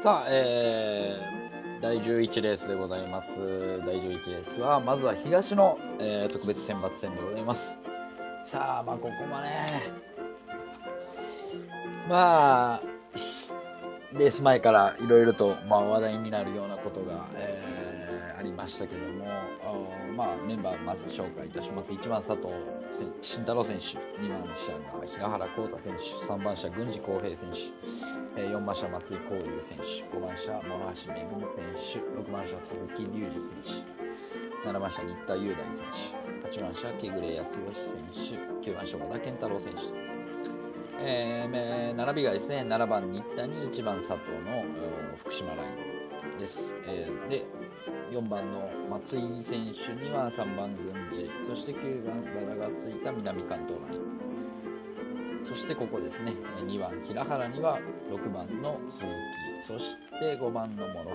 さあ、えー、第11レースでございます。第11レースは、まずは東の、えー特別選抜戦でございます。さあ、まあ、ここもね、まあ、レース前からいろいろと、まあ、話題になるようなことが、えーありましたけども、あまあ、メンバーまず紹介いたします。1番佐藤慎太郎選手、2番車が平原浩太選手、3番車郡司浩平選手、えー4番車松井光雄選手、5番車諸橋めぐみ選手、6番車鈴木隆二選手、7番車新田雄大選手、8番車木暮康義選手、9番車和田健太郎選手。えー並びがですね、7番新田に1番佐藤の福島ラインです。えーで、4番の松井選手には3番郡司、そして9番和田がついた南関東ライン。そしてここですね、2番平原には6番の鈴木、そして5番の諸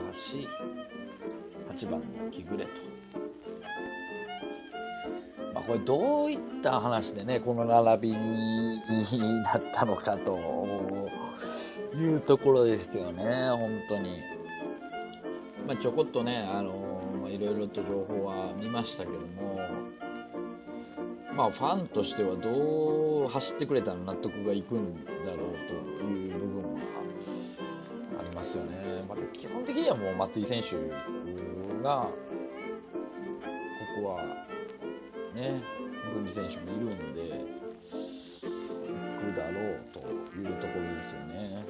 橋、8番の木暮と。まあ、これどういった話でね、この並びになったのかというところですよね、本当に。まあ、ちょこっとね、あのまあいろいろと情報は見ましたけども、まあ、ファンとしてはどう走ってくれたら納得がいくんだろうという部分はありますよね。また基本的にはもう松井選手が、ここはね、郡司選手もいるんで、行くだろうというところですよね。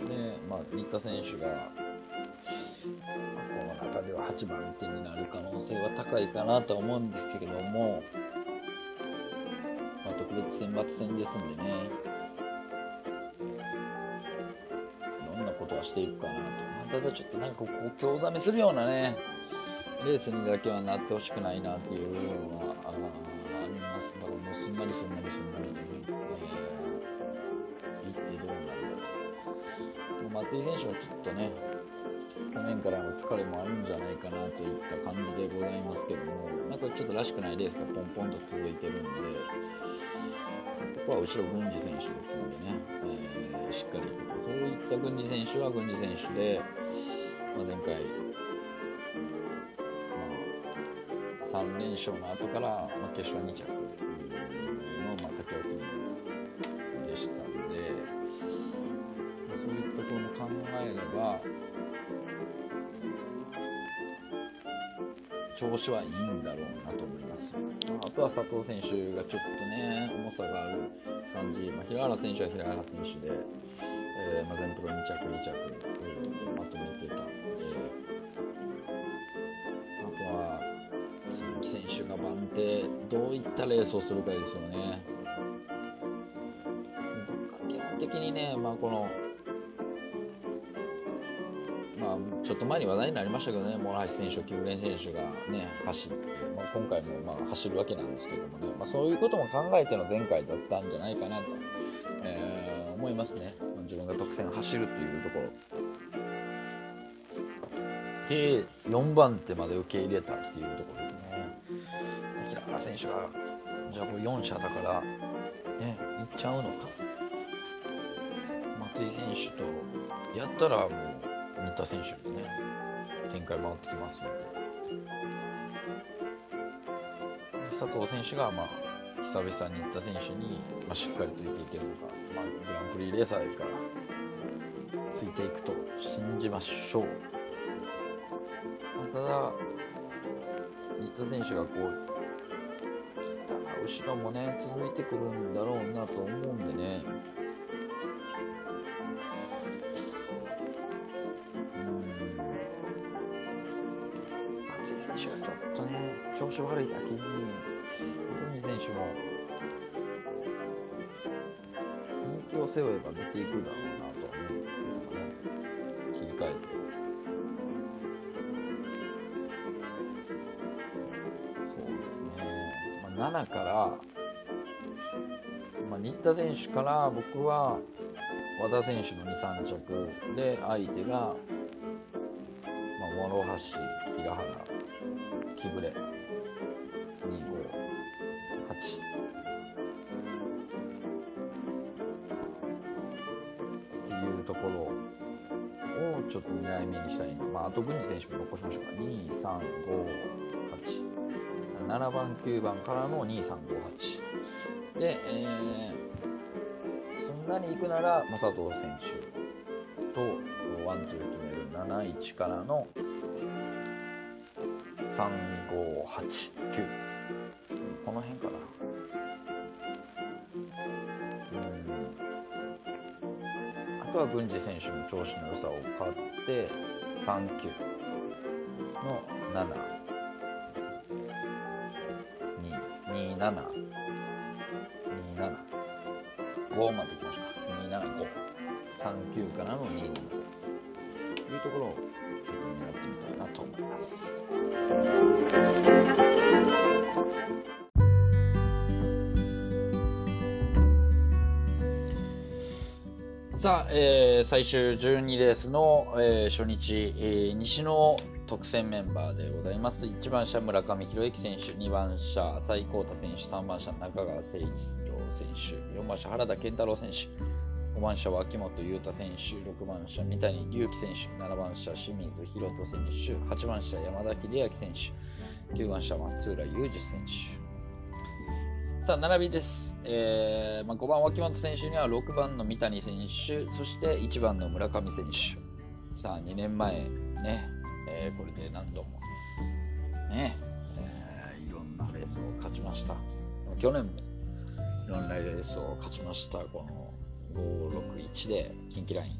で、まあ、新田選手が、中では8番手になる可能性は高いかなと思うんですけれども、まあ、特別選抜戦ですんでね、いろんなことはしていくかなと。まあただちょっとなんかこう、興ざめするようなね、レースにだけはなってほしくないなっていう部分はああります。だからもうすんなりすんなりすんなりで、えー、行ってどうなんだと。松井選手はちょっとね、去年からの疲れもあるんじゃないかなといった感じでございますけども、なんかちょっとらしくないレースがポンポンと続いてるんで、ここは後ろ郡司選手ですんでね、えーしっかりと。そういった郡司選手は郡司選手で、まあ、前回、まあ、3連勝の後から、まあ、決勝2着調子はいいんだろうなと思います。あとは佐藤選手がちょっとね、重さがある感じ、まあ、平原選手は平原選手で、えーまあ、全プロ2着、2着でまとめてたんで、あとは鈴木選手が番手、どういったレースをするかですよね。基本的にね、まあ、このちょっと前に話題になりましたけどね、諸橋選手、木暮選手がね、走って、まあ、今回もまあ走るわけなんですけどもね、まあ、そういうことも考えての前回だったんじゃないかなと、えー思いますね。まあ自分が特選走るというところ。で、4番手まで受け入れたっていうところですね。平原選手が、じゃあこれ4者だから、ね、行っちゃうのと。松井選手と、やったらもう、新田選手ね、展開回ってきますので。で佐藤選手が、まあ、久々に新田選手に、まあ、しっかりついていけるのか、まあ、グランプリレーサーですから、ついていくと信じましょう。まあただ、新田選手がこう、来たら後ろもね、続いてくるんだろうなと思うんでね、松井選手がちょっとね、調子悪いだけに、本当に選手も人気を背負えば出ていくだろうなとは思うんですけどもね、切り替えて。そうですね、まあ、7から、まあ、新田選手から僕は和田選手の2、3着で、相手が、まあ、諸橋、平原、木暮、2、5、8。っていうところをちょっと狙い目にしたいのまあ、あと郡司選手も残しましょうか。2、3、5、8。7番、9番からの2、3、5、8。で、えー、すんなり行くなら、正藤選手とワンツー決める7、1からの3、5、8、9。この辺かな。うん。あとは郡司選手の調子の良さを買って3球の7 2 2 7 2 7 5までいきましょうか。275 3球からの2というところをちょってみたいなと思います。さあ、えー、最終12レースの、えー、初日、えー、西の特選メンバーでございます。1番車村上宏之選手、2番車浅井幸太選手、3番車中川誠一郎選手、4番車原田健太郎選手、5番車脇本裕太選手、6番車三谷隆樹選手、7番車清水宏斗選手、8番車山田秀明選手、9番車松浦裕二選手。さあ、並びです。えーまあ、5番脇本選手には6番の三谷選手、そして1番の村上選手。さあ、2年前、ね、えー、これで何度も、ね、えー、いろんなレースを勝ちました。去年もいろんなレースを勝ちました。この561で近畿ライン。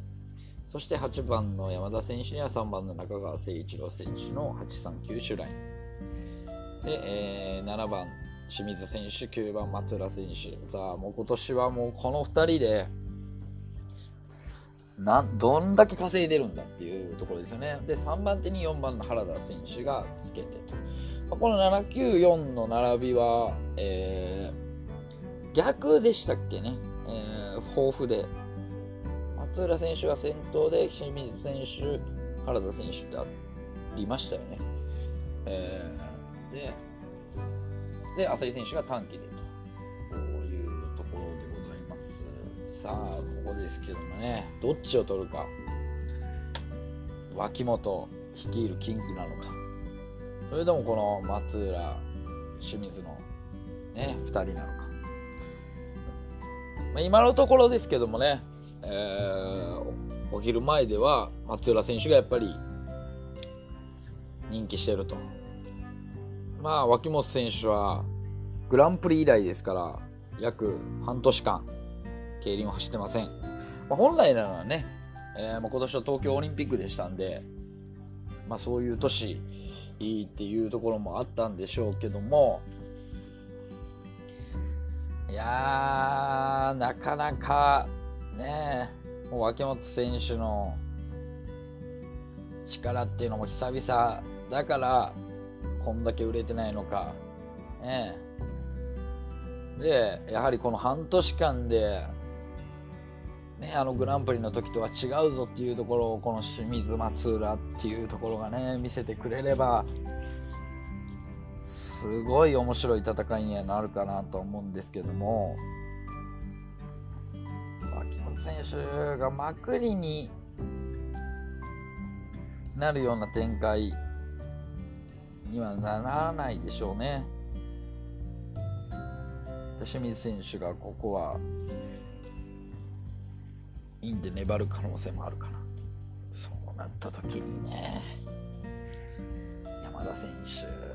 そして8番の山田選手には3番の中川誠一郎選手の839種ライン。で、えー、7番清水選手、9番松浦選手。さあ、もう今年はもうこの2人で、などんだけ稼いでるんだっていうところですよね。で、3番手に4番の原田選手がつけてと。この794の並びは、えー、逆でしたっけね。えー、豊富で。松浦選手が先頭で、清水選手、原田選手ってありましたよね。えー、で、で、浅井選手が短期でというところでございます。さあ、ここですけどもね、どっちを取るか。脇本率いる近畿なのか。それともこの松浦、清水のね、2人なのか。まあ、今のところですけどもね、えー、お昼前では松浦選手がやっぱり人気してると。まあ、脇本選手はグランプリ以来ですから、約半年間、競輪を走ってません。まあ、本来ならね、えー、まあ今年は東京オリンピックでしたんで、まあ、そういう年いいっていうところもあったんでしょうけども、いやー、なかなかね、もう脇本選手の力っていうのも久々だからこんだけ売れてないのか、ね、でやはりこの半年間で、ね、あのグランプリの時とは違うぞっていうところをこの清水松浦っていうところがね見せてくれればすごい面白い戦いにはなるかなと思うんですけども。秋元選手がまくりになるような展開にはならないでしょうね。清水選手がここはいいんで粘る可能性もあるかな。そうなった時にね山田選手、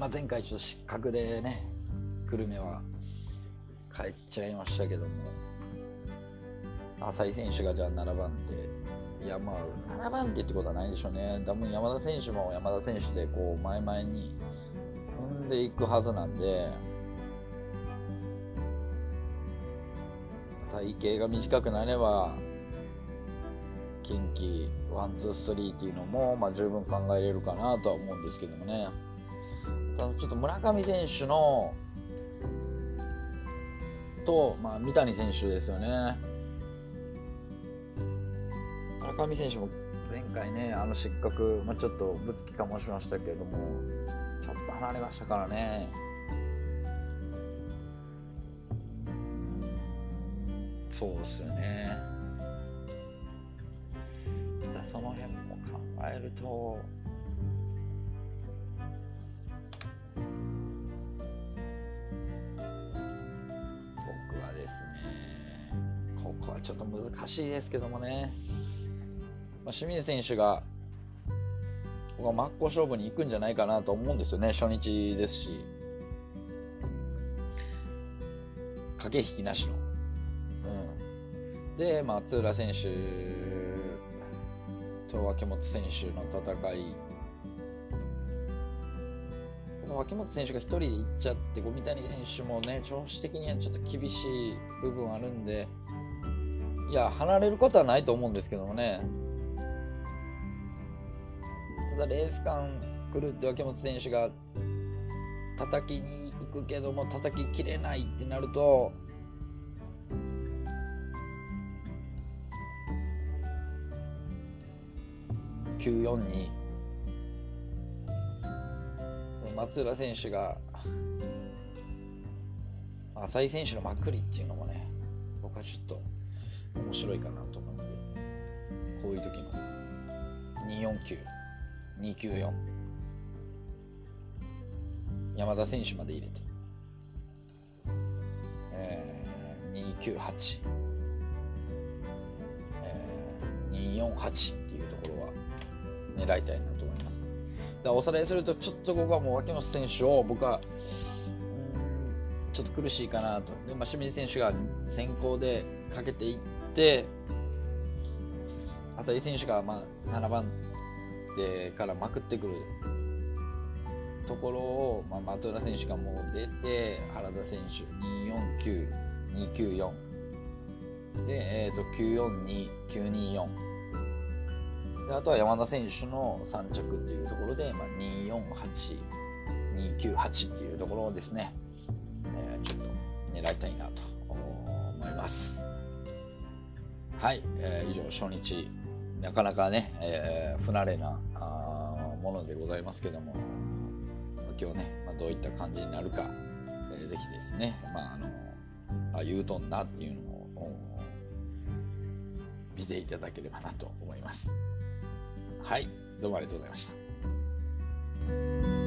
まあ、前回ちょっと失格でね久留米は帰っちゃいましたけども。浅井選手がじゃあ7番手。いやまあ7番手ってことはないでしょうね。多分山田選手も山田選手でこう前々に踏んでいくはずなんで。隊形が短くなれば近畿ワンツースリーっていうのも、まあ、十分考えれるかなとは思うんですけどもね。ただちょっと村上選手のと、まあ、三谷選手ですよね村上選手も前回ねあの失格、まあ、ちょっとぶつきかもしましたけれどもちょっと離れましたからね。そうですよね。その辺も考えるとちょっと難しいですけどもね、まあ、清水選手がここ真っ向勝負に行くんじゃないかなと思うんですよね。初日ですし。駆け引きなしの。うん、で松浦選手と脇本選手の戦い。脇本選手が1人で行っちゃって五味谷選手もね調子的にはちょっと厳しい部分あるんで。いや離れることはないと思うんですけどもね。ただレース感来るって脇本選手が叩きに行くけども叩ききれないってなると942松浦選手が浅井選手のまくりっていうのもね僕はちょっと面白いかなと思うのでこういう時の249294山田選手まで入れて、えー、298、えー、248っていうところは狙いたいなと思います。だおさらいすると、ちょっとここはもう脇本選手を僕は、ちょっと苦しいかなと。で、まあ、清水選手が先行でかけていって、浅井選手がまあ7番手からまくってくるところを、まあ、松浦選手がもう出て、原田選手249、294で、えーと、942、924。であとは山田選手の3着っていうところで、まあ、248、298っていうところをですね、えー、ちょっと狙いたいなと思います。はい、えー、以上初日、なかなかね、えー、不慣れなあものでございますけども、今日ね、まあ、どういった感じになるか、えー、ぜひですね、まあ、あのあ言うとんなっていうのを見ていただければなと思います。はい、どうもありがとうございました。